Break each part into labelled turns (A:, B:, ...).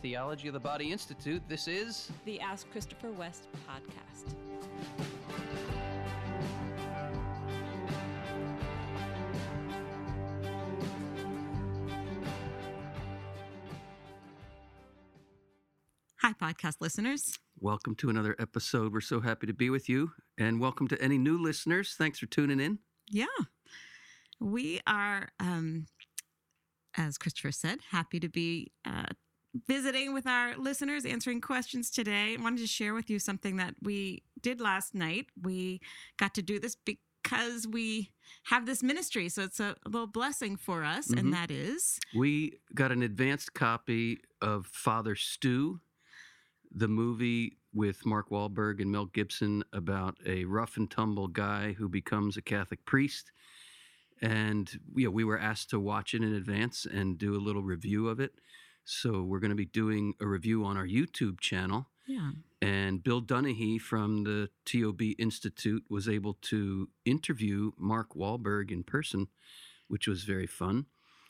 A: Theology of the Body Institute. This is
B: the Ask Christopher West podcast. Hi, podcast listeners.
A: Welcome to another episode. We're so happy to be with you. And welcome to any new listeners. Thanks for tuning in.
B: Yeah. We are, um, as Christopher said, happy to be uh, visiting with our listeners, answering questions today. I wanted to share with you something that we did last night. We got to do this because we have this ministry. So it's a little blessing for us, mm-hmm. and that is
A: we got an advanced copy of Father Stu, the movie with Mark Wahlberg and Mel Gibson about a rough and tumble guy who becomes a Catholic priest. And you know, we were asked to watch it in advance and do a little review of it. So we're going to be doing a review on our YouTube channel.
B: Yeah.
A: And Bill Donaghy from the TOB Institute was able to interview Mark Wahlberg in person, which was very fun.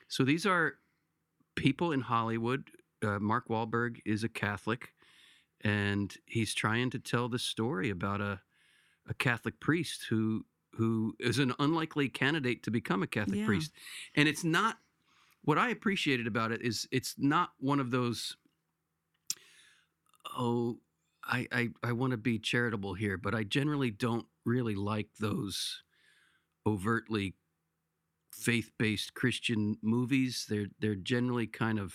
A: So these are people in Hollywood. Uh, Mark Wahlberg is a Catholic and he's trying to tell the story about a a Catholic priest who who is an unlikely candidate to become a Catholic yeah. priest. And it's not what I appreciated about it is it's not one of those oh I I, I want to be charitable here, but I generally don't really like those overtly faith-based Christian movies. They're they're generally kind of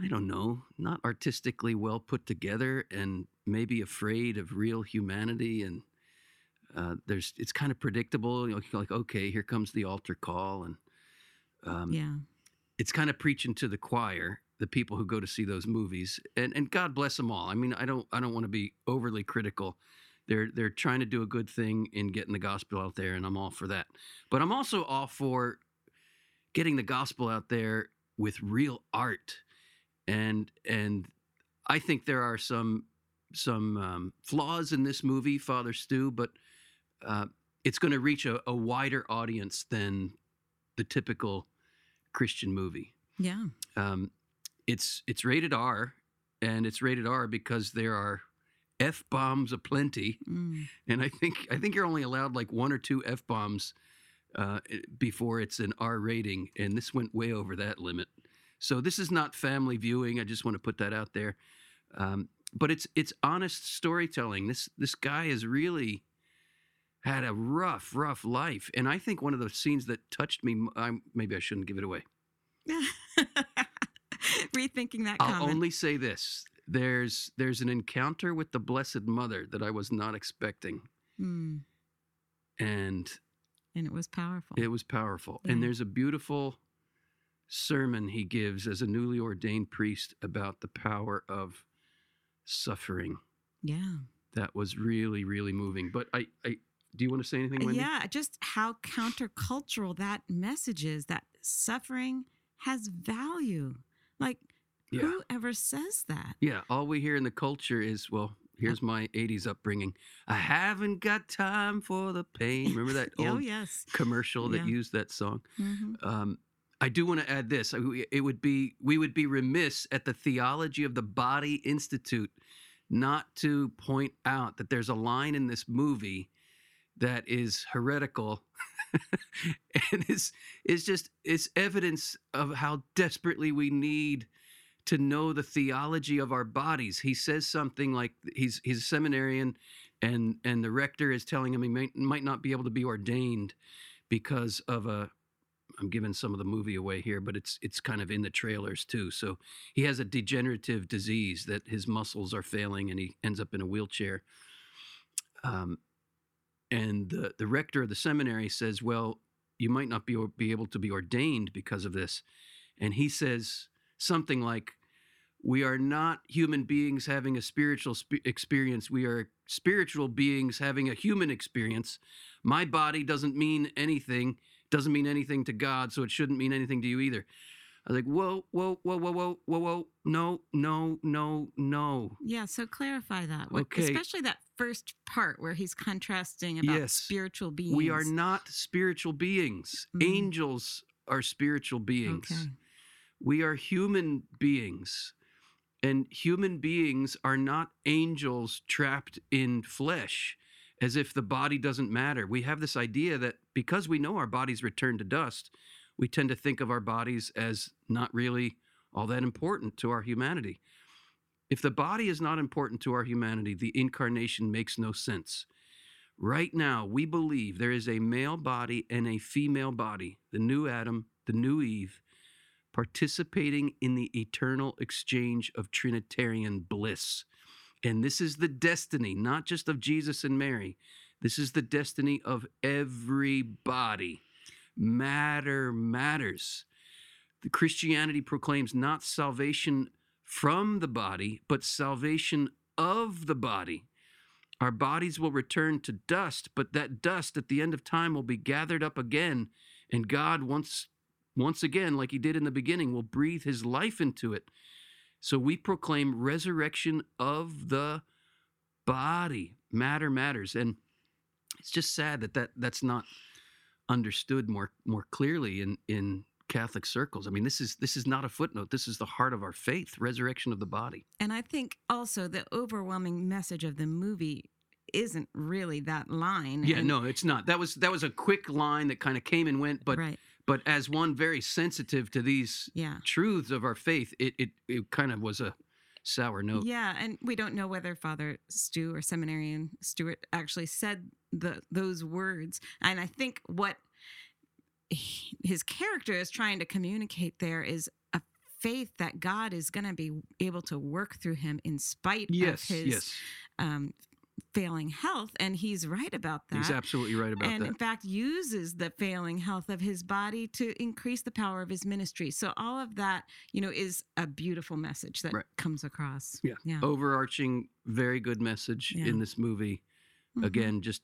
A: I don't know, not artistically well put together and maybe afraid of real humanity and uh, there's it's kind of predictable. You know, like okay, here comes the altar call, and
B: um, yeah,
A: it's kind of preaching to the choir, the people who go to see those movies, and and God bless them all. I mean, I don't I don't want to be overly critical. They're they're trying to do a good thing in getting the gospel out there, and I'm all for that. But I'm also all for getting the gospel out there with real art and and I think there are some some um, flaws in this movie, Father Stu, but uh, it's going to reach a, a, wider audience than the typical Christian movie.
B: Yeah,
A: um, it's it's rated R, and it's rated R because there are f bombs aplenty, mm. and I think I think you're only allowed like one or two f bombs uh, before it's an R rating, and this went way over that limit. So this is not family viewing. I just want to put that out there. Um, but it's it's honest storytelling. This this guy is really had a rough, rough life, and I think one of the scenes that touched me. I'm, maybe I shouldn't give it away.
B: Rethinking that.
A: I'll only say this: there's there's an encounter with the Blessed Mother that I was not expecting, mm. and
B: and it was powerful.
A: It was powerful, yeah. and there's a beautiful sermon he gives as a newly ordained priest about the power of suffering.
B: Yeah.
A: That was really, really moving. But I, I do you want to say anything, Wendy?
B: Yeah, just how countercultural that message is that suffering has value. Like, yeah. who ever says that?
A: Yeah, all we hear in the culture is, well, here's my 80s upbringing. I haven't got time for the pain. Remember that
B: oh, yes.
A: commercial that yeah. used that song? Mm-hmm. Um, I do want to add this. It would be we would be remiss at the Theology of the Body Institute not to point out that there's a line in this movie that is heretical and is is just is evidence of how desperately we need to know the theology of our bodies. He says something like he's he's a seminarian and and the rector is telling him he might, might not be able to be ordained because of a I'm giving some of the movie away here, but it's it's kind of in the trailers too. So he has a degenerative disease that his muscles are failing, and he ends up in a wheelchair. Um, and the the rector of the seminary says, "Well, you might not be be able to be ordained because of this," and he says something like, "We are not human beings having a spiritual sp- experience. We are spiritual beings having a human experience. My body doesn't mean anything." doesn't mean anything to God, so it shouldn't mean anything to you either. I was like, whoa, whoa, whoa, whoa, whoa, whoa, whoa, no, no, no, no.
B: Yeah, so clarify that. Okay. Especially that first part where he's contrasting about yes. spiritual beings.
A: We are not spiritual beings. Mm. Angels are spiritual beings. Okay. We are human beings, and human beings are not angels trapped in flesh as if the body doesn't matter. We have this idea that because we know our bodies return to dust, we tend to think of our bodies as not really all that important to our humanity. If the body is not important to our humanity, the incarnation makes no sense. Right now, we believe there is a male body and a female body, the new Adam, the new Eve, participating in the eternal exchange of Trinitarian bliss. And this is the destiny, not just of Jesus and Mary. This is the destiny of everybody. Matter matters. The Christianity proclaims not salvation from the body, but salvation of the body. Our bodies will return to dust, but that dust at the end of time will be gathered up again, and God once once again, like he did in the beginning, will breathe his life into it. So we proclaim resurrection of the body. Matter matters. And it's just sad that, that that's not understood more more clearly in in Catholic circles. I mean, this is this is not a footnote. This is the heart of our faith, resurrection of the body.
B: And I think also the overwhelming message of the movie isn't really that line.
A: Yeah,
B: And-
A: no, it's not. That was that was a quick line that kind of came and went, but
B: right.
A: but as one very sensitive to these
B: Yeah.
A: truths of our faith, it it, it kind of was a sour note.
B: Yeah, and we don't know whether Father Stu or Seminarian Stewart actually said the those words. And I think what he- his character is trying to communicate there is a faith that God is going to be able to work through him in spite
A: Yes,
B: of his
A: yes.
B: um, failing health, and he's right about that.
A: He's absolutely right about
B: and
A: that.
B: And in fact uses the failing health of his body to increase the power of his ministry so all of that you know is a beautiful message that
A: Right.
B: comes across
A: Yeah.
B: yeah
A: Overarching, very good message
B: Yeah.
A: in this movie.
B: Mhm.
A: Again, just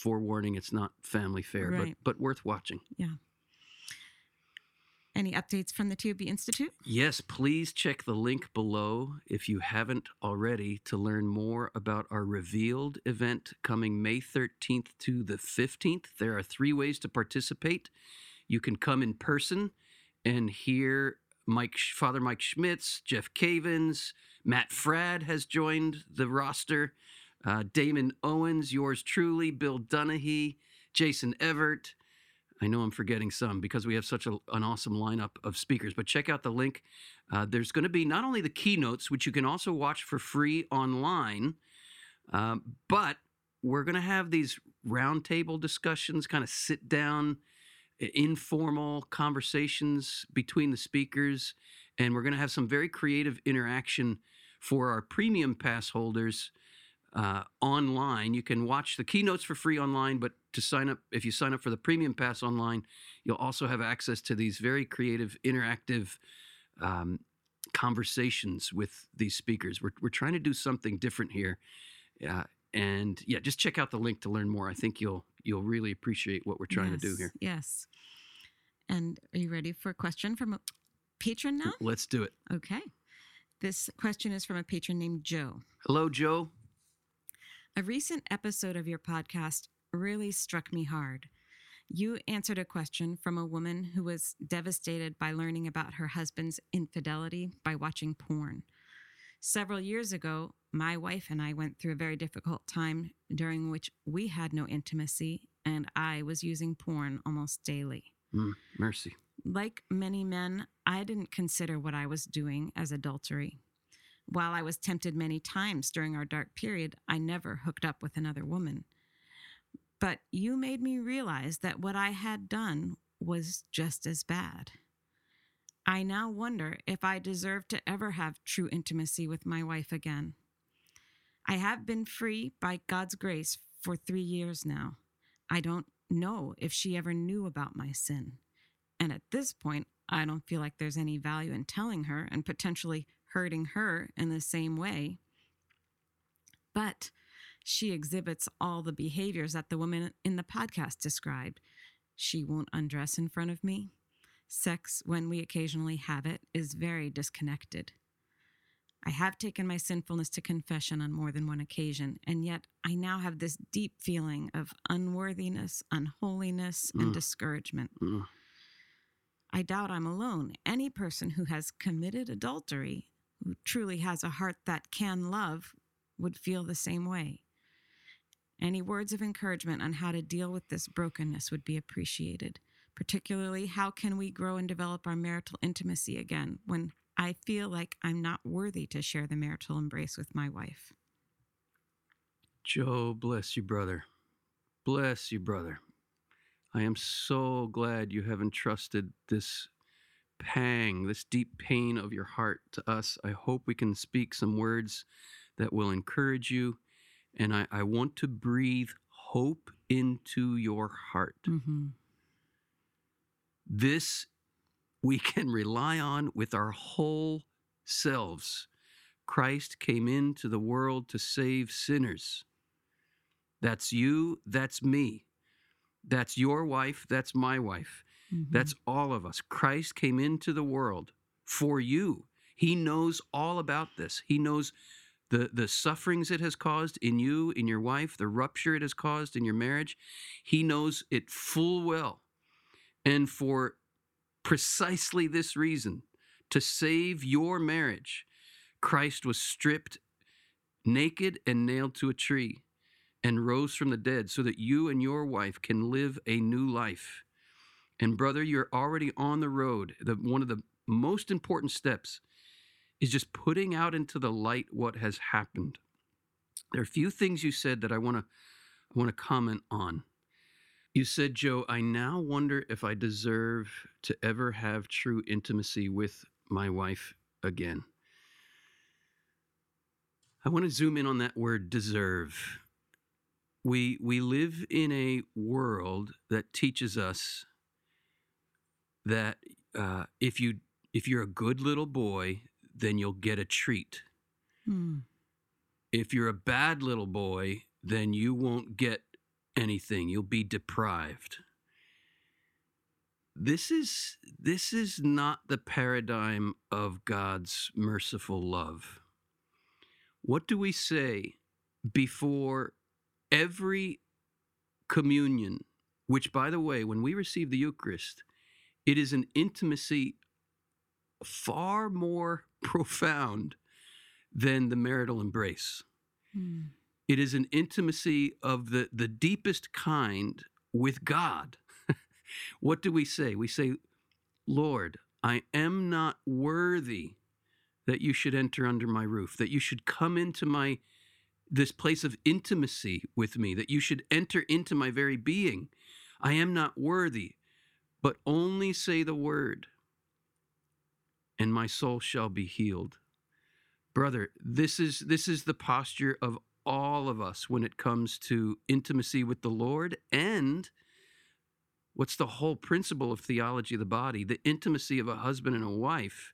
A: forewarning, it's not family fare,
B: Right.
A: but but worth watching. Yeah.
B: Any updates from the TOB Institute
A: Yes, please check the link below if you haven't already to learn more about our Revealed event coming May 13th to the 15th. There are three ways to participate. You can come in person and hear Mike, Father Mike Schmitz, Jeff Cavins, Matt Fradd has joined the roster, uh, Damon Owens, yours truly, Bill Donaghy, Jason Evert. I know I'm forgetting some because we have such a, an awesome lineup of speakers, but check out the link. Uh, there's going to be not only the keynotes, which you can also watch for free online, um, but we're going to have these roundtable discussions, kind of sit down, informal conversations between the speakers, and we're going to have some very creative interaction for our premium pass holders uh, online. You can watch the keynotes for free online, but to sign up, if you sign up for the premium pass online, you'll also have access to these very creative, interactive um, conversations with these speakers. We're, we're trying to do something different here. Uh, and yeah, just check out the link to learn more. I think you'll you'll really appreciate what we're trying to do here.
B: yes and are you ready for a question from a patron now
A: Let's do it.
B: okay this question is from a patron named joe
A: Hello, Joe.
B: A recent episode of your podcast really struck me hard. You answered a question from a woman who was devastated by learning about her husband's infidelity by watching porn. Several years ago, my wife and I went through a very difficult time during which we had no intimacy, and I was using porn almost daily.
A: Mm, mercy.
B: Like many men, I didn't consider what I was doing as adultery. While I was tempted many times during our dark period, I never hooked up with another woman. But you made me realize that what I had done was just as bad. I now wonder if I deserve to ever have true intimacy with my wife again. I have been free by God's grace for three years now. I don't know if she ever knew about my sin. And at this point, I don't feel like there's any value in telling her and potentially hurting her in the same way. But she exhibits all the behaviors that the woman in the podcast described. She won't undress in front of me. Sex, when we occasionally have it, is very disconnected. I have taken my sinfulness to confession on more than one occasion, and yet I now have this deep feeling of unworthiness, unholiness, and
A: Mm.
B: discouragement.
A: Mm.
B: I doubt I'm alone. Any person who has committed adultery, who truly has a heart that can love, would feel the same way. Any words of encouragement on how to deal with this brokenness would be appreciated. Particularly, how can we grow and develop our marital intimacy again when I feel like I'm not worthy to share the marital embrace with my wife?
A: Joe, bless you, brother. Bless you, brother. I am so glad you have entrusted this pang, this deep pain of your heart to us. I hope we can speak some words that will encourage you. And I, I want to breathe hope into your heart.
B: Mm-hmm.
A: This we can rely on with our whole selves. Christ came into the world to save sinners. That's you, that's me. That's your wife, that's my wife.
B: Mm-hmm.
A: That's all of us. Christ came into the world for you. He knows all about this. He knows the, the sufferings it has caused in you, in your wife, the rupture it has caused in your marriage. He knows it full well. And for precisely this reason, to save your marriage, Christ was stripped naked and nailed to a tree and rose from the dead so that you and your wife can live a new life. And brother, you're already on the road. The, one of the most important steps is just putting out into the light what has happened. There are a few things you said that I want to want to comment on. You said, Joe, I now wonder if I deserve to ever have true intimacy with my wife again. I want to zoom in on that word deserve. We we live in a world that teaches us that uh, if you if you're a good little boy, then you'll get a treat.
B: Mm.
A: If you're a bad little boy, then you won't get anything. You'll be deprived. This is this is not the paradigm of God's merciful love. What do we say before every communion, which by the way, when we receive the Eucharist, it is an intimacy far more profound than the marital embrace.
B: Mm.
A: It is an intimacy of the, the deepest kind with God. what do we say? We say, Lord, I am not worthy that you should enter under my roof, that you should come into my this place of intimacy with me, that you should enter into my very being. I am not worthy, but only say the word, and my soul shall be healed. Brother, this is this is the posture of all of us when it comes to intimacy with the Lord and what's the whole principle of theology of the body? The intimacy of a husband and a wife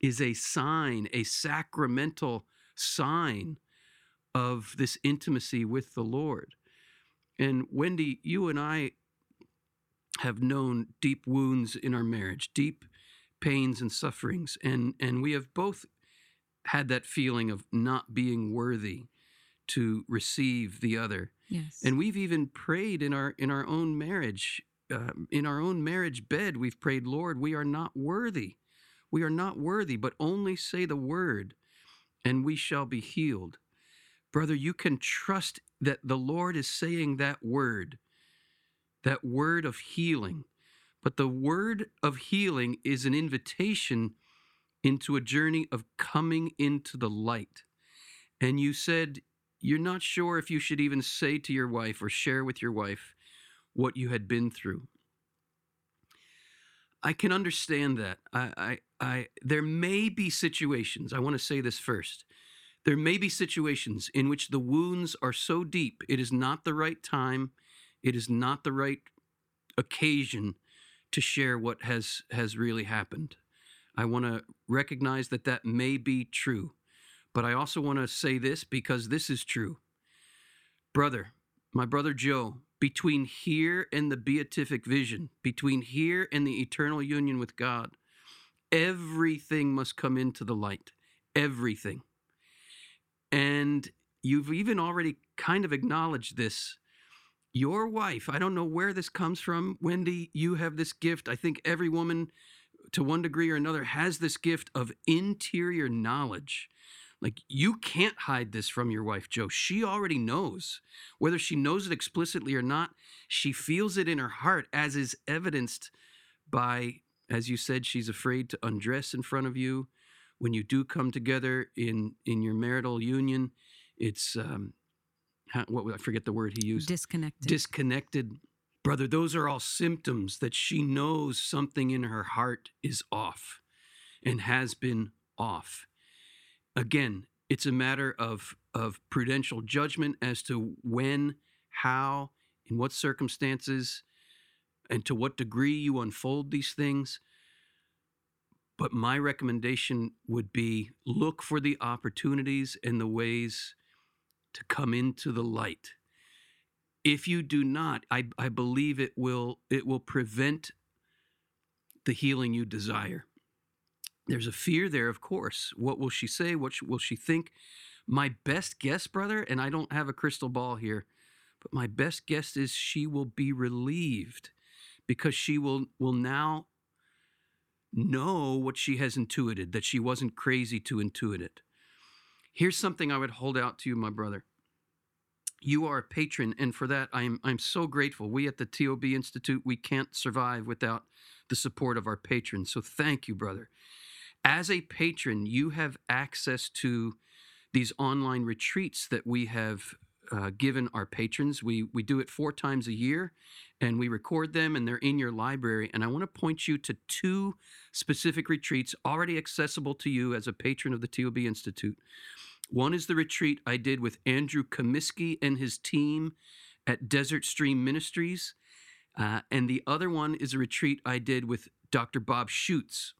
A: is a sign, a sacramental sign of this intimacy with the Lord. And Wendy, you and I have known deep wounds in our marriage, deep pains and sufferings, and and we have both had that feeling of not being worthy to receive the other.
B: Yes.
A: And we've even prayed in our in our own marriage, uh, in our own marriage bed. We've prayed, Lord, we are not worthy. We are not worthy, but only say the word, and we shall be healed. Brother, you can trust that the Lord is saying that word, that word of healing. But the word of healing is an invitation into a journey of coming into the light. And you said you're not sure if you should even say to your wife or share with your wife what you had been through. I can understand that. I, I, I, there may be situations, I want to say this first. There may be situations in which the wounds are so deep, it is not the right time, it is not the right occasion to share what has, has really happened. I want to recognize that that may be true. But I also want to say this because this is true. Brother, my brother Joe, between here and the beatific vision, between here and the eternal union with God, everything must come into the light. Everything. And you've even already kind of acknowledged this your wife, I don't know where this comes from. Wendy, you have this gift. I think every woman, to one degree or another, has this gift of interior knowledge. Like, you can't hide this from your wife, Joe. She already knows. Whether she knows it explicitly or not, she feels it in her heart, as is evidenced by, as you said, she's afraid to undress in front of you. When you do come together in, in your marital union, it's um, what I forget the word he used.
B: Disconnected.
A: Disconnected. Brother, those are all symptoms that she knows something in her heart is off and has been off. Again, it's a matter of, of prudential judgment as to when, how, in what circumstances, and to what degree you unfold these things. But my recommendation would be look for the opportunities and the ways to come into the light. If you do not, I, I believe it will it will prevent the healing you desire. There's a fear there, of course. What will she say? What will she think? My best guess, brother, and I don't have a crystal ball here, but my best guess is she will be relieved because she will will now know what she has intuited, that she wasn't crazy to intuit it. Here's something I would hold out to you, my brother. You are a patron, and for that I'm I'm so grateful. We at the TOB Institute we can't survive without the support of our patrons. So thank you, brother. As a patron, you have access to these online retreats that we have uh, given our patrons. We we do it four times a year, and we record them, and they're in your library. And I want to point you to two specific retreats already accessible to you as a patron of the TOB Institute. One is the retreat I did with Andrew Comiskey and his team at Desert Stream Ministries. Uh, and the other one is a retreat I did with Dr. Bob Schuchts.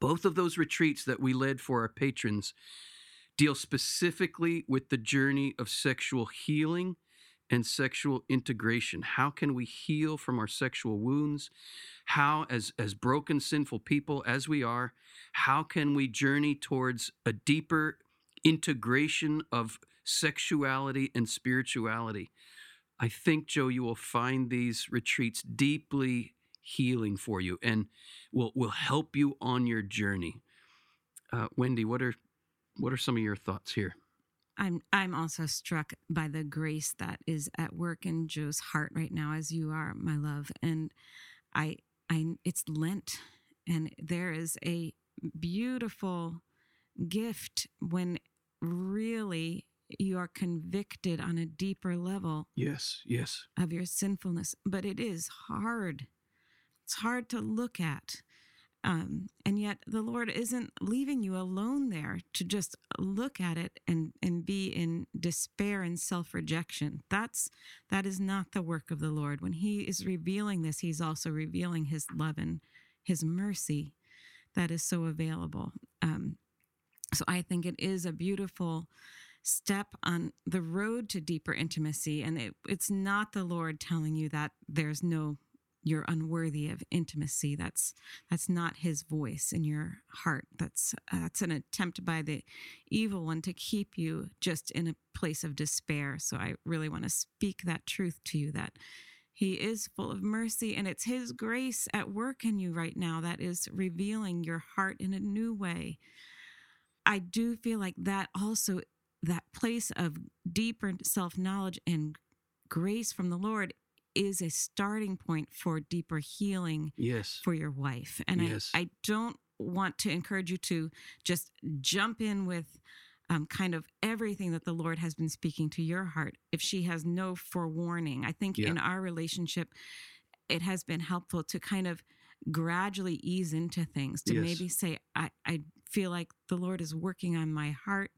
A: Both of those retreats that we led for our patrons deal specifically with the journey of sexual healing and sexual integration. How can we heal from our sexual wounds? How, as, as broken, sinful people as we are, how can we journey towards a deeper integration of sexuality and spirituality. I think, Joe, you will find these retreats deeply healing for you and will, will help you on your journey. Uh, Wendy, what are what are some of your thoughts here?
B: I'm I'm also struck by the grace that is at work in Joe's heart right now, as you are, my love. And I I it's Lent, and there is a beautiful gift when really you are convicted on a deeper level.
A: Yes, yes.
B: Of your sinfulness. But it is hard. It's hard to look at. Um, and yet the Lord isn't leaving you alone there to just look at it and, and be in despair and self-rejection. That's that is not the work of the Lord. When He is revealing this, He's also revealing His love and His mercy that is so available. Um, so I think it is a beautiful step on the road to deeper intimacy. And it, it's not the Lord telling you that there's no you're unworthy of intimacy. That's that's not His voice in your heart. That's uh, that's an attempt by the evil one to keep you just in a place of despair. So I really want to speak that truth to you that He is full of mercy, and it's His grace at work in you right now that is revealing your heart in a new way. I do feel like that also, that place of deeper self knowledge and grace from the Lord is a starting point for deeper healing
A: yes.
B: for your wife. And yes. I, I don't want to encourage you to just jump in with um, kind of everything that the Lord has been speaking to your heart if she has no forewarning. I think yeah. in our relationship, it has been helpful to kind of gradually ease into things to yes. maybe say I, I feel like the lord is working on my heart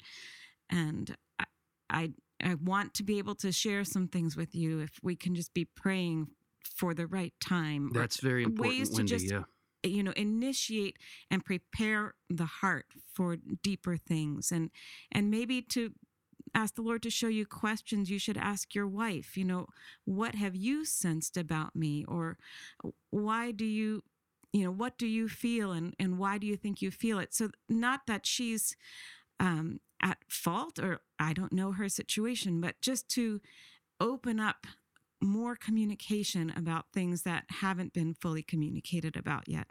B: and I, I i want to be able to share some things with you if we can just be praying for the right time
A: that's very important
B: ways
A: Wendy,
B: to just
A: yeah.
B: you know initiate and prepare the heart for deeper things and and maybe to ask the Lord to show you questions you should ask your wife. You know, what have you sensed about me? Or why do you you know what do you feel and and why do you think you feel it so not that she's um at fault or i don't know her situation but just to open up more communication about things that haven't been fully communicated about yet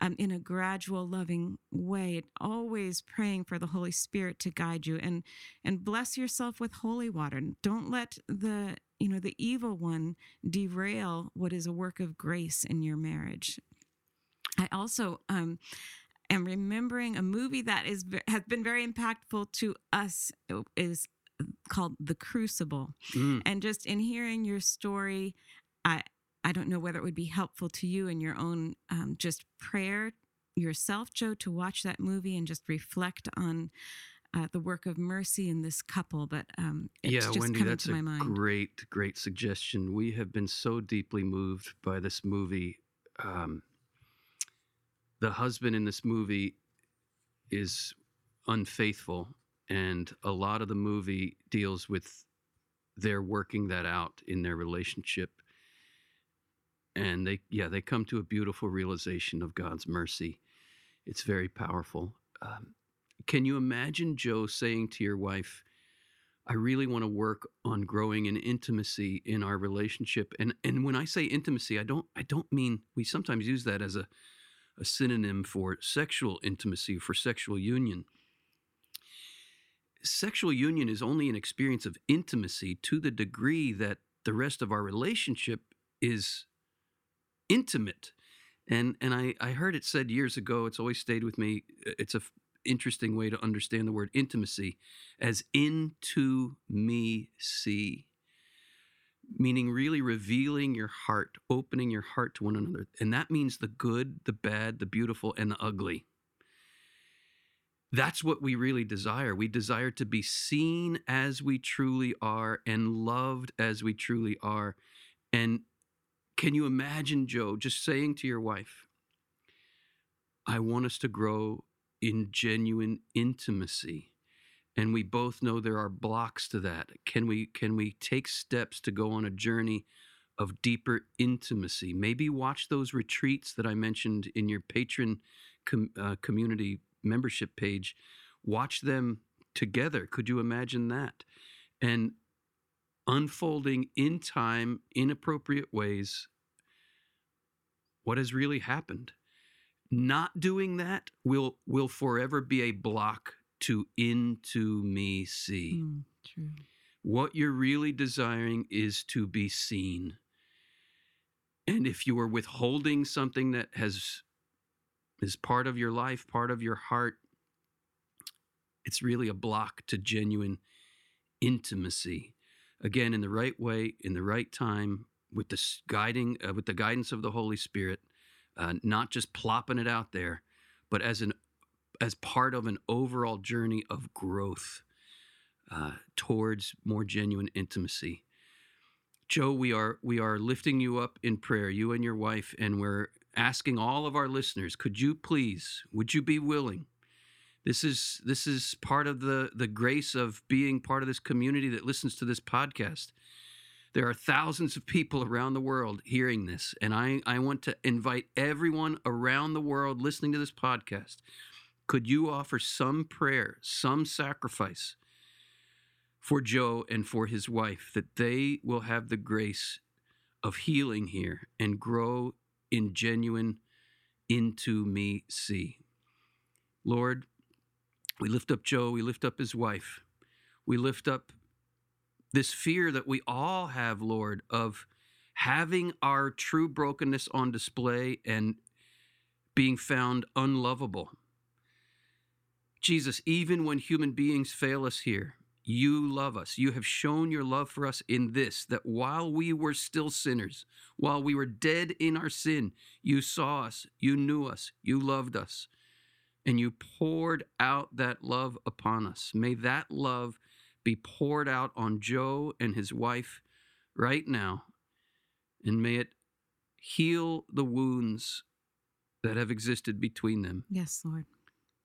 B: um, in a gradual loving way always praying for the holy spirit to guide you and and bless yourself with holy water. Don't let the you know the evil one derail what is a work of grace in your marriage. I also um am remembering a movie that is has been very impactful to us is called The Crucible. Mm. And just in hearing your story, I I don't know whether it would be helpful to you in your own um, just prayer yourself, Joe, to watch that movie and just reflect on uh, the work of mercy in this couple. But um,
A: yeah, Wendy, that's a great, great suggestion. We have been so deeply moved by this movie. Um, the husband in this movie is unfaithful and a lot of the movie deals with their working that out in their relationship. And they yeah they come to a beautiful realization of god's mercy. It's very powerful. Um, can you imagine joe saying to your wife i really want to work on growing an intimacy in our relationship and and when i say intimacy i don't i don't mean we sometimes use that as a a synonym for sexual intimacy for sexual union sexual union is only an experience of intimacy to the degree that the rest of our relationship is intimate. And and I, I heard it said years ago, it's always stayed with me. It's a interesting way to understand the word intimacy as into me see. Meaning really revealing your heart, opening your heart to one another. And that means the good, the bad, the beautiful, and the ugly that's what we really desire. We desire to be seen as we truly are and loved as we truly are. And can you imagine, Joe, just saying to your wife, I want us to grow in genuine intimacy. And we both know there are blocks to that. Can we can we take steps to go on a journey of deeper intimacy? Maybe watch those retreats that I mentioned in your patron com, uh, community membership page, watch them together. Could you imagine that? And unfolding in time, in appropriate ways, what has really happened. Not doing that will will forever be a block to into me see. Mm, true. What you're really desiring is to be seen. And if you are withholding something that has is part of your life, part of your heart, it's really a block to genuine intimacy. Again, in the right way, in the right time, with the guiding, uh, with the guidance of the Holy Spirit, uh, not just plopping it out there, but as an as part of an overall journey of growth uh, towards more genuine intimacy. Joe, we are we are lifting you up in prayer, you and your wife, and we're asking all of our listeners, could you please, would you be willing? This is this is part of the the grace of being part of this community that listens to this podcast. There are thousands of people around the world hearing this, and I, I want to invite everyone around the world listening to this podcast. Could you offer some prayer, some sacrifice for Joe and for his wife that they will have the grace of healing here and grow in genuine into me see. Lord, we lift up Joe, we lift up his wife, we lift up this fear that we all have, Lord, of having our true brokenness on display and being found unlovable. Jesus, even when human beings fail us here, you love us. You have shown your love for us in this that while we were still sinners, while we were dead in our sin, you saw us, you knew us, you loved us, and you poured out that love upon us. May that love be poured out on Joe and his wife right now, and may it heal the wounds that have existed between them.
B: Yes, Lord.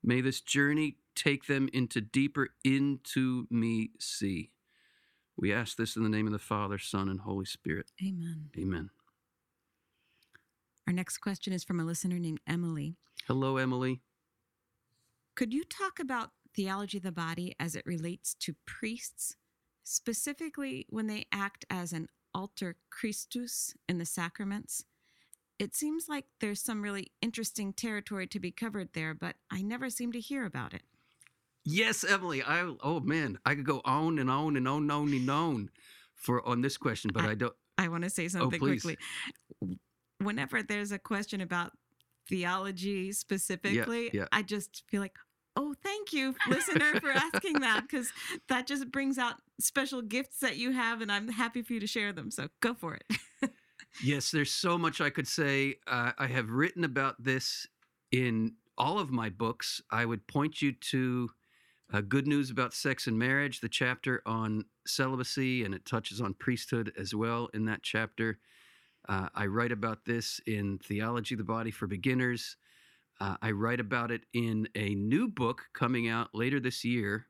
A: May this journey take them into deeper into me see. We ask this in the name of the Father, Son, and Holy Spirit.
B: Amen.
A: Amen.
B: Our next question is from a listener named Emily.
A: Hello, Emily.
B: Could you talk about theology of the body as it relates to priests, specifically when they act as an alter Christus in the sacraments. It seems like there's some really interesting territory to be covered there, but I never seem to hear about it.
A: Yes, Emily. I oh man, I could go on and on and on and on and on for on this question, but I, I don't.
B: I want to say oh, something oh, quickly. Whenever there's a question about theology specifically, yeah, yeah. I just feel like, oh, thank you, listener, for asking that because that just brings out special gifts that you have, and I'm happy for you to share them. So go for it.
A: yes, there's so much I could say. Uh, I have written about this in all of my books. I would point you to uh, Good News About Sex and Marriage, the chapter on celibacy, and it touches on priesthood as well in that chapter. Uh, I write about this in Theology of the Body for Beginners. Uh, I write about it in a new book coming out later this year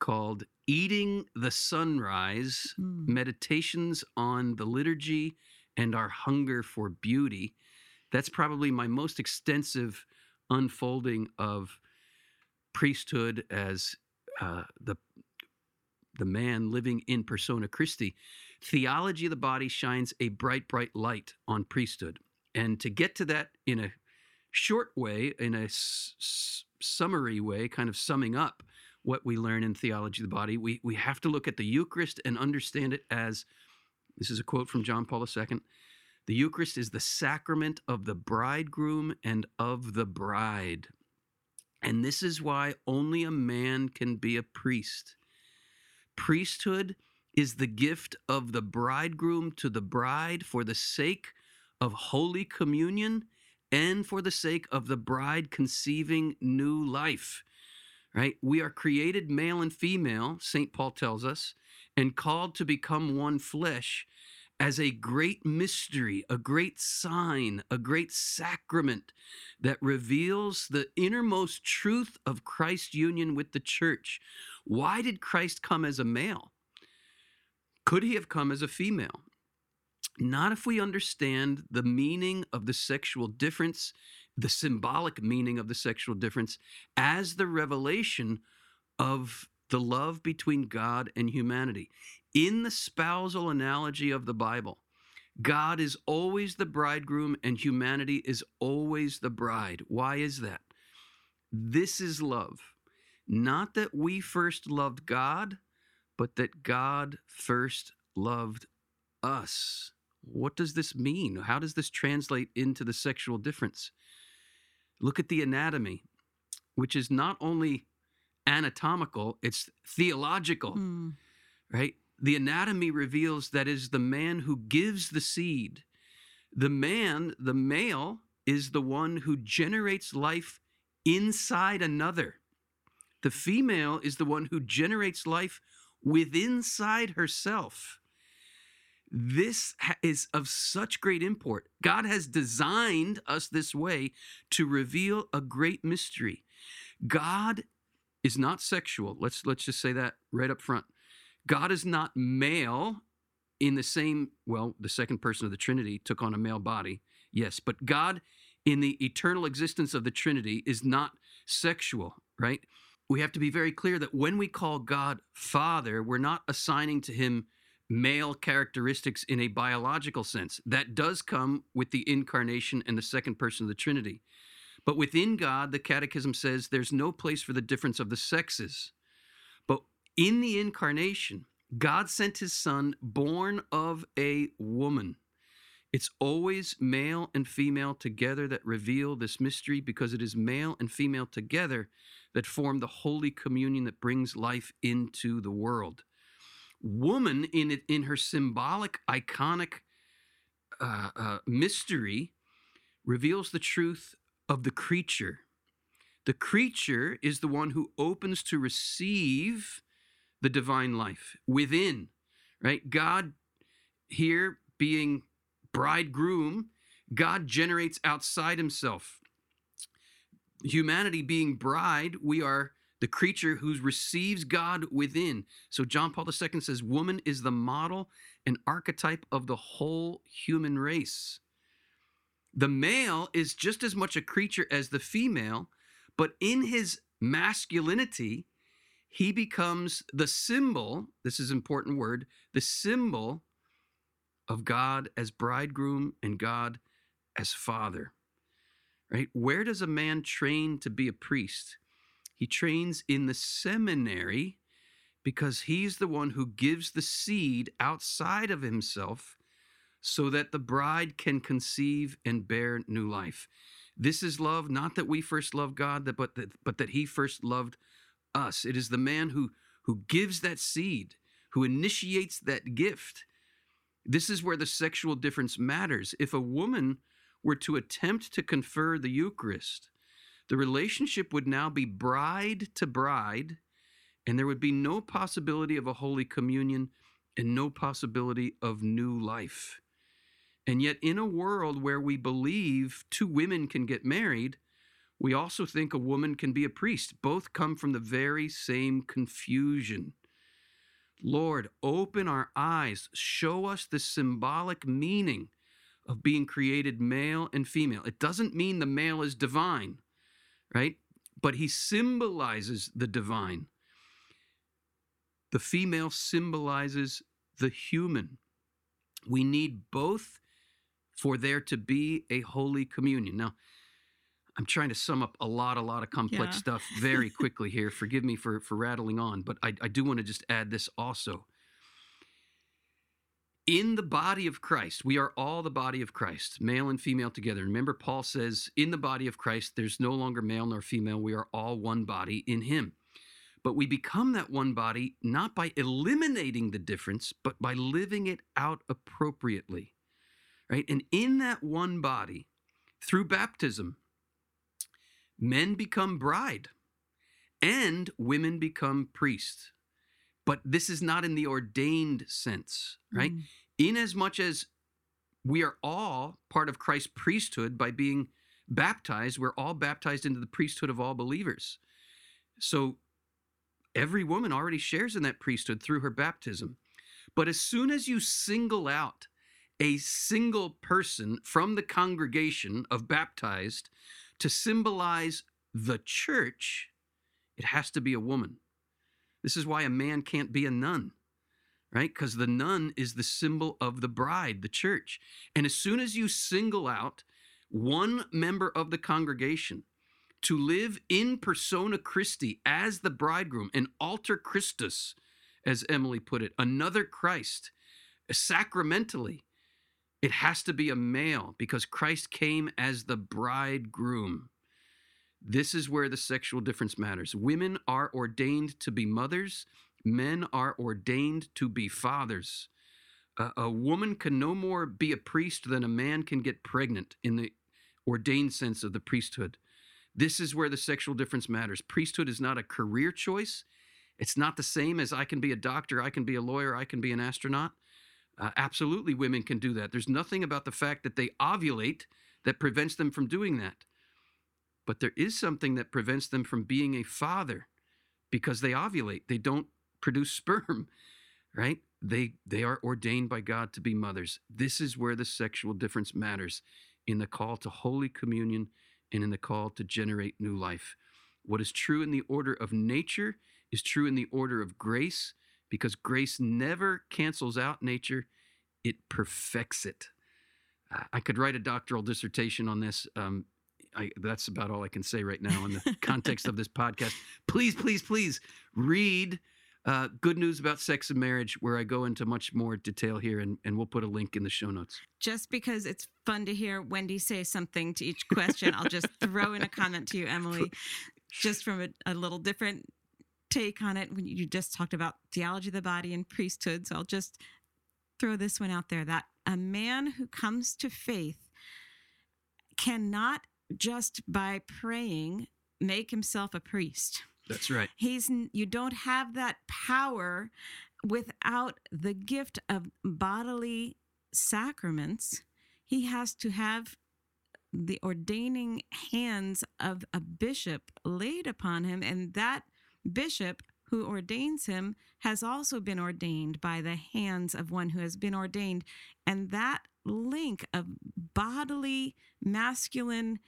A: called Eating the Sunrise mm. Meditations on the Liturgy and Our Hunger for Beauty. That's probably my most extensive unfolding of priesthood as uh, the the man living in persona Christi, theology of the body shines a bright, bright light on priesthood. And to get to that in a short way, in a s- summary way, kind of summing up what we learn in theology of the body, we, we have to look at the Eucharist and understand it as this is a quote from John Paul II the Eucharist is the sacrament of the bridegroom and of the bride. And this is why only a man can be a priest. Priesthood is the gift of the bridegroom to the bride for the sake of Holy Communion and for the sake of the bride conceiving new life. Right? We are created male and female, St. Paul tells us, and called to become one flesh as a great mystery, a great sign, a great sacrament that reveals the innermost truth of Christ's union with the church. Why did Christ come as a male? Could he have come as a female? Not if we understand the meaning of the sexual difference, the symbolic meaning of the sexual difference, as the revelation of the love between God and humanity. In the spousal analogy of the Bible, God is always the bridegroom and humanity is always the bride. Why is that? This is love. Not that we first loved God, but that God first loved us. What does this mean? How does this translate into the sexual difference? Look at the anatomy, which is not only anatomical, it's theological, mm. right? the anatomy reveals that is the man who gives the seed. The man, the male, is the one who generates life inside another. The female is the one who generates life within inside herself. This is of such great import. God has designed us this way to reveal a great mystery. God is not sexual. Let's let's just say that right up front. God is not male in the same, well, the second person of the Trinity took on a male body, yes, but God in the eternal existence of the Trinity is not sexual, right? We have to be very clear that when we call God Father, we're not assigning to him male characteristics in a biological sense. That does come with the incarnation and the second person of the Trinity. But within God, the Catechism says there's no place for the difference of the sexes. But in the incarnation, God sent his son born of a woman. It's always male and female together that reveal this mystery because it is male and female together that form the holy communion that brings life into the world. Woman, in in her symbolic, iconic uh, uh, mystery, reveals the truth of the creature. The creature is the one who opens to receive the divine life within, right? God here being bridegroom, God generates outside himself. Humanity being bride, we are the creature who receives God within. So John Paul II says, Woman is the model and archetype of the whole human race. The male is just as much a creature as the female, but in his masculinity, he becomes the symbol, this is an important word, the symbol of God as bridegroom and God as father. Right? Where does a man train to be a priest? He trains in the seminary because he's the one who gives the seed outside of himself so that the bride can conceive and bear new life. This is love, not that we first loved God, but that, but that he first loved us. It is the man who, who gives that seed, who initiates that gift. This is where the sexual difference matters. If a woman were to attempt to confer the Eucharist, the relationship would now be bride to bride, and there would be no possibility of a Holy Communion and no possibility of new life. And yet, in a world where we believe two women can get married, we also think a woman can be a priest. Both come from the very same confusion. Lord, open our eyes, show us the symbolic meaning of being created male and female. It doesn't mean the male is divine, right? But he symbolizes the divine. The female symbolizes the human. We need both for there to be a holy communion. Now, I'm trying to sum up a lot, a lot of complex yeah. stuff very quickly here. Forgive me for for rattling on, but I, I do want to just add this also. In the body of Christ, we are all the body of Christ, male and female together. Remember, Paul says, in the body of Christ, there's no longer male nor female. We are all one body in Him. But we become that one body not by eliminating the difference, but by living it out appropriately right? And in that one body, through baptism, men become bride and women become priest. But this is not in the ordained sense, right? Mm. In as much as we are all part of Christ's priesthood by being baptized, we're all baptized into the priesthood of all believers. So every woman already shares in that priesthood through her baptism. But as soon as you single out a single person from the congregation of baptized to symbolize the church, it has to be a woman. This is why a man can't be a nun, right? Because the nun is the symbol of the bride, the church. And as soon as you single out one member of the congregation to live in persona Christi as the bridegroom, an alter Christus, as Emily put it, another Christ, sacramentally, it has to be a male because Christ came as the bridegroom. This is where the sexual difference matters. Women are ordained to be mothers, men are ordained to be fathers. Uh, a woman can no more be a priest than a man can get pregnant in the ordained sense of the priesthood. This is where the sexual difference matters. Priesthood is not a career choice. It's not the same as I can be a doctor, I can be a lawyer, I can be an astronaut. Uh, absolutely, women can do that. There's nothing about the fact that they ovulate that prevents them from doing that. But there is something that prevents them from being a father because they ovulate. They don't produce sperm, right? They they are ordained by God to be mothers. This is where the sexual difference matters in the call to holy communion and in the call to generate new life. What is true in the order of nature is true in the order of grace because grace never cancels out nature, it perfects it. I could write a doctoral dissertation on this. Um, I, that's about all I can say right now in the context of this podcast. Please, please, please read uh, Good News About Sex and Marriage, where I go into much more detail here, and, and we'll put a link in the show notes.
B: Just because it's fun to hear Wendy say something to each question, I'll just throw in a comment to you, Emily, just from a, a little different take on it when you just talked about theology of the body and priesthood. So I'll just throw this one out there that a man who comes to faith cannot just by praying make himself a priest.
A: That's right.
B: He's you don't have that power without the gift of bodily sacraments. He has to have the ordaining hands of a bishop laid upon him and that bishop who ordains him has also been ordained by the hands of one who has been ordained. And that link of bodily, masculine,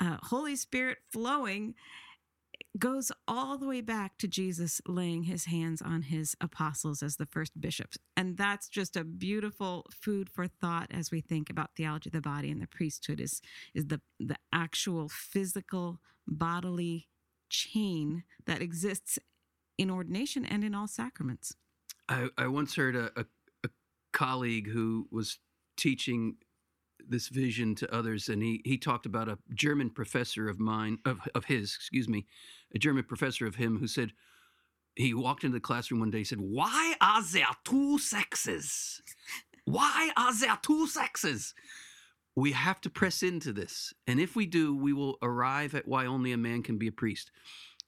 B: uh, Holy Spirit flowing goes all the way back to Jesus laying his hands on his apostles as the first bishops. And that's just a beautiful food for thought as we think about theology of the body and the priesthood is, is the, the actual physical bodily chain that exists in ordination and in all sacraments.
A: I, I once heard a, a, a colleague who was teaching this vision to others and he he talked about a german professor of mine of of his excuse me a german professor of him who said he walked into the classroom one day he said why are there two sexes? Why are there two sexes? We have to press into this and if we do we will arrive at why only a man can be a priest.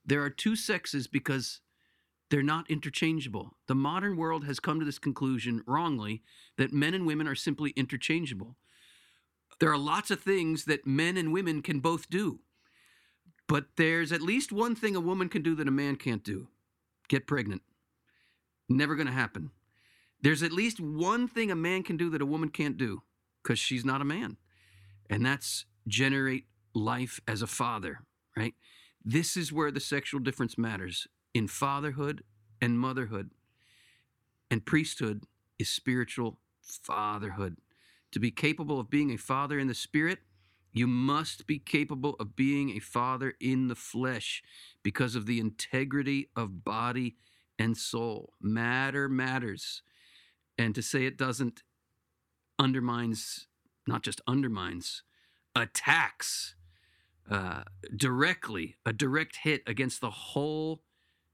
A: There are two sexes because they're not interchangeable. The modern world has come to this conclusion wrongly that men and women are simply interchangeable. There are lots of things that men and women can both do. But there's at least one thing a woman can do that a man can't do get pregnant. Never going to happen. There's at least one thing a man can do that a woman can't do because she's not a man, and that's generate life as a father, right? This is where the sexual difference matters in fatherhood and motherhood. And priesthood is spiritual fatherhood. To be capable of being a father in the spirit, you must be capable of being a father in the flesh because of the integrity of body and soul. Matter matters. And to say it doesn't undermines, not just undermines, attacks uh, directly, a direct hit against the whole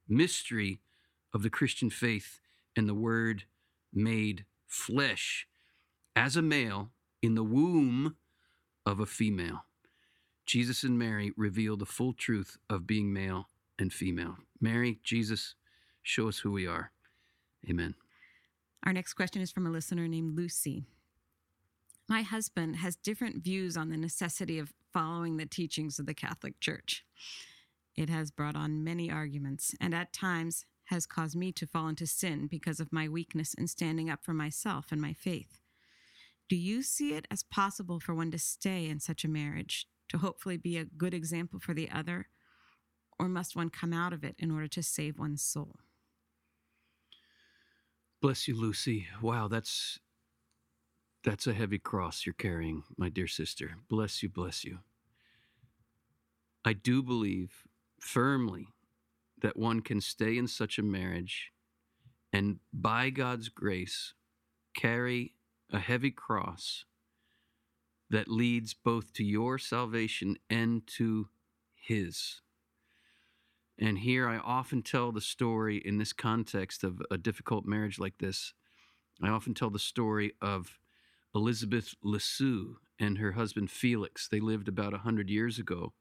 A: mystery of the Christian faith and the Word made flesh as a male in the womb of a female. Jesus and Mary reveal the full truth of being male and female. Mary, Jesus, show us who we are. Amen.
B: Our next question is from a listener named Lucy. My husband has different views on the necessity of following the teachings of the Catholic Church. It has brought on many arguments and at times has caused me to fall into sin because of my weakness in standing up for myself and my faith. Do you see it as possible for one to stay in such a marriage, to hopefully be a good example for the other, or must one come out of it in order to save one's soul?
A: Bless you, Lucy. Wow, that's that's a heavy cross you're carrying, my dear sister. Bless you, bless you. I do believe firmly that one can stay in such a marriage and by God's grace carry a heavy cross that leads both to your salvation and to His. And here I often tell the story in this context of a difficult marriage like this. I often tell the story of Elizabeth Leseur and her husband Felix. They lived about a hundred years ago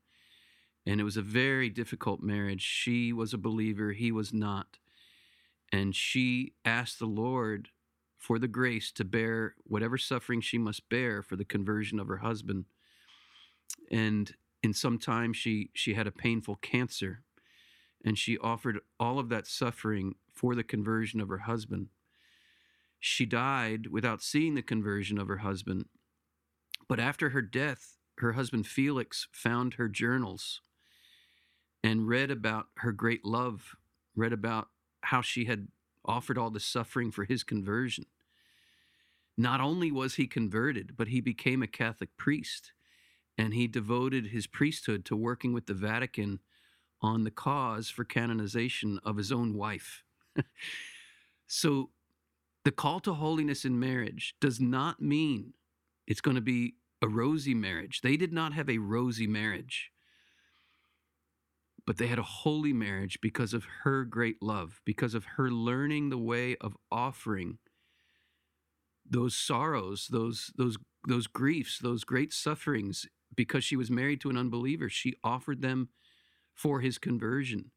A: and it was a very difficult marriage. She was a believer, he was not. And she asked the Lord for the grace to bear whatever suffering she must bear for the conversion of her husband. And in some time she she had a painful cancer and she offered all of that suffering for the conversion of her husband. She died without seeing the conversion of her husband. But after her death, her husband Felix found her journals and read about her great love, read about how she had offered all the suffering for his conversion. Not only was he converted, but he became a Catholic priest and he devoted his priesthood to working with the Vatican on the cause for canonization of his own wife. so the call to holiness in marriage does not mean it's going to be a rosy marriage. They did not have a rosy marriage but they had a holy marriage because of her great love, because of her learning the way of offering those sorrows, those those those griefs, those great sufferings because she was married to an unbeliever. She offered them for his conversion.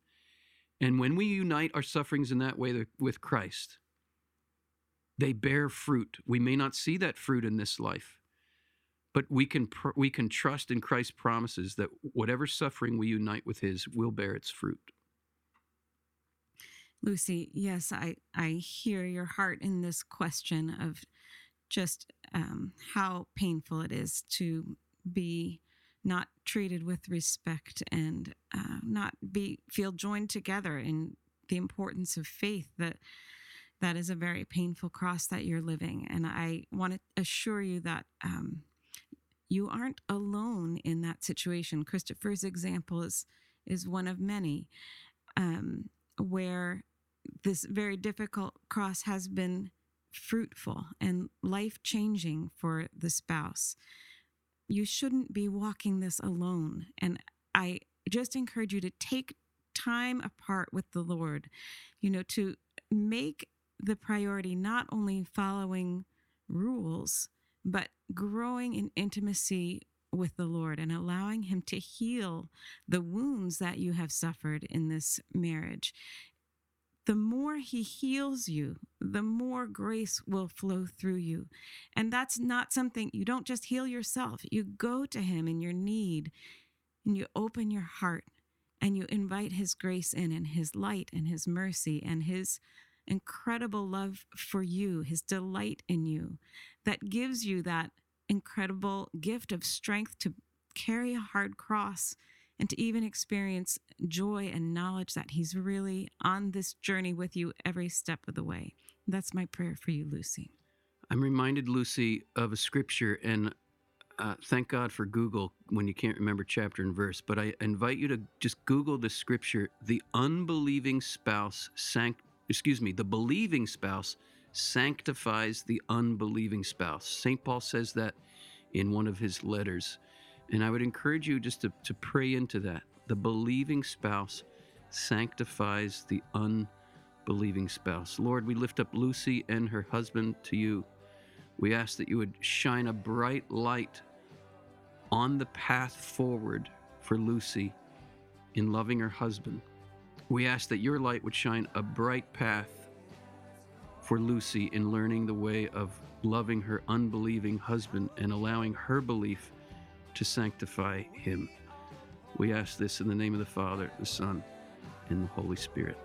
A: And when we unite our sufferings in that way with Christ, they bear fruit. We may not see that fruit in this life, but we can pr- we can trust in Christ's promises that whatever suffering we unite with His will bear its fruit.
B: Lucy, yes, I I hear your heart in this question of just um, how painful it is to be not treated with respect and uh, not be feel joined together in the importance of faith that that is a very painful cross that you're living and i want to assure you that um, you aren't alone in that situation christopher's example is is one of many um, where this very difficult cross has been fruitful and life changing for the spouse. You shouldn't be walking this alone. And I just encourage you to take time apart with the Lord, you know, to make the priority not only following rules, but growing in intimacy with the Lord and allowing Him to heal the wounds that you have suffered in this marriage the more he heals you, the more grace will flow through you. And that's not something you don't just heal yourself. You go to him in your need and you open your heart and you invite his grace in and his light and his mercy and his incredible love for you, his delight in you that gives you that incredible gift of strength to carry a hard cross and to even experience joy and knowledge that He's really on this journey with you every step of the way. That's my prayer for you, Lucy.
A: I'm reminded, Lucy, of a scripture, and uh, thank God for Google when you can't remember chapter and verse. But I invite you to just Google the scripture: "The unbelieving spouse sanct, excuse me, the believing spouse sanctifies the unbelieving spouse." Saint Paul says that in one of his letters. And I would encourage you just to, to pray into that. The believing spouse sanctifies the unbelieving spouse. Lord, we lift up Lucy and her husband to you. We ask that you would shine a bright light on the path forward for Lucy in loving her husband. We ask that your light would shine a bright path for Lucy in learning the way of loving her unbelieving husband and allowing her belief to sanctify him. We ask this in the name of the Father, the Son, and the Holy Spirit.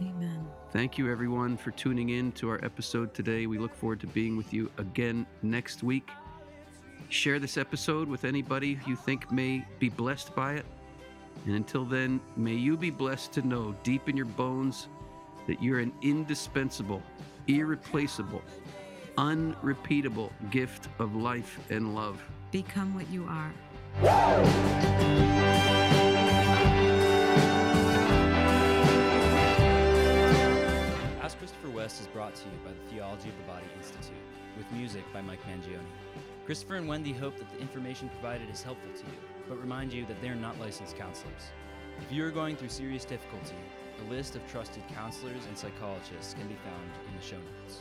B: Amen.
A: Thank you, everyone, for tuning in to our episode today. We look forward to being with you again next week. Share this episode with anybody you think may be blessed by it. And until then, may you be blessed to know deep in your bones that you're an indispensable, irreplaceable, unrepeatable gift of life and love.
B: Become what you are.
C: Ask Christopher West is brought to you by the Theology of the Body Institute, with music by Mike Mangione. Christopher and Wendy hope that the information provided is helpful to you, but remind you that they are not licensed counselors. If you are going through serious difficulty, a list of trusted counselors and psychologists can be found in the show notes.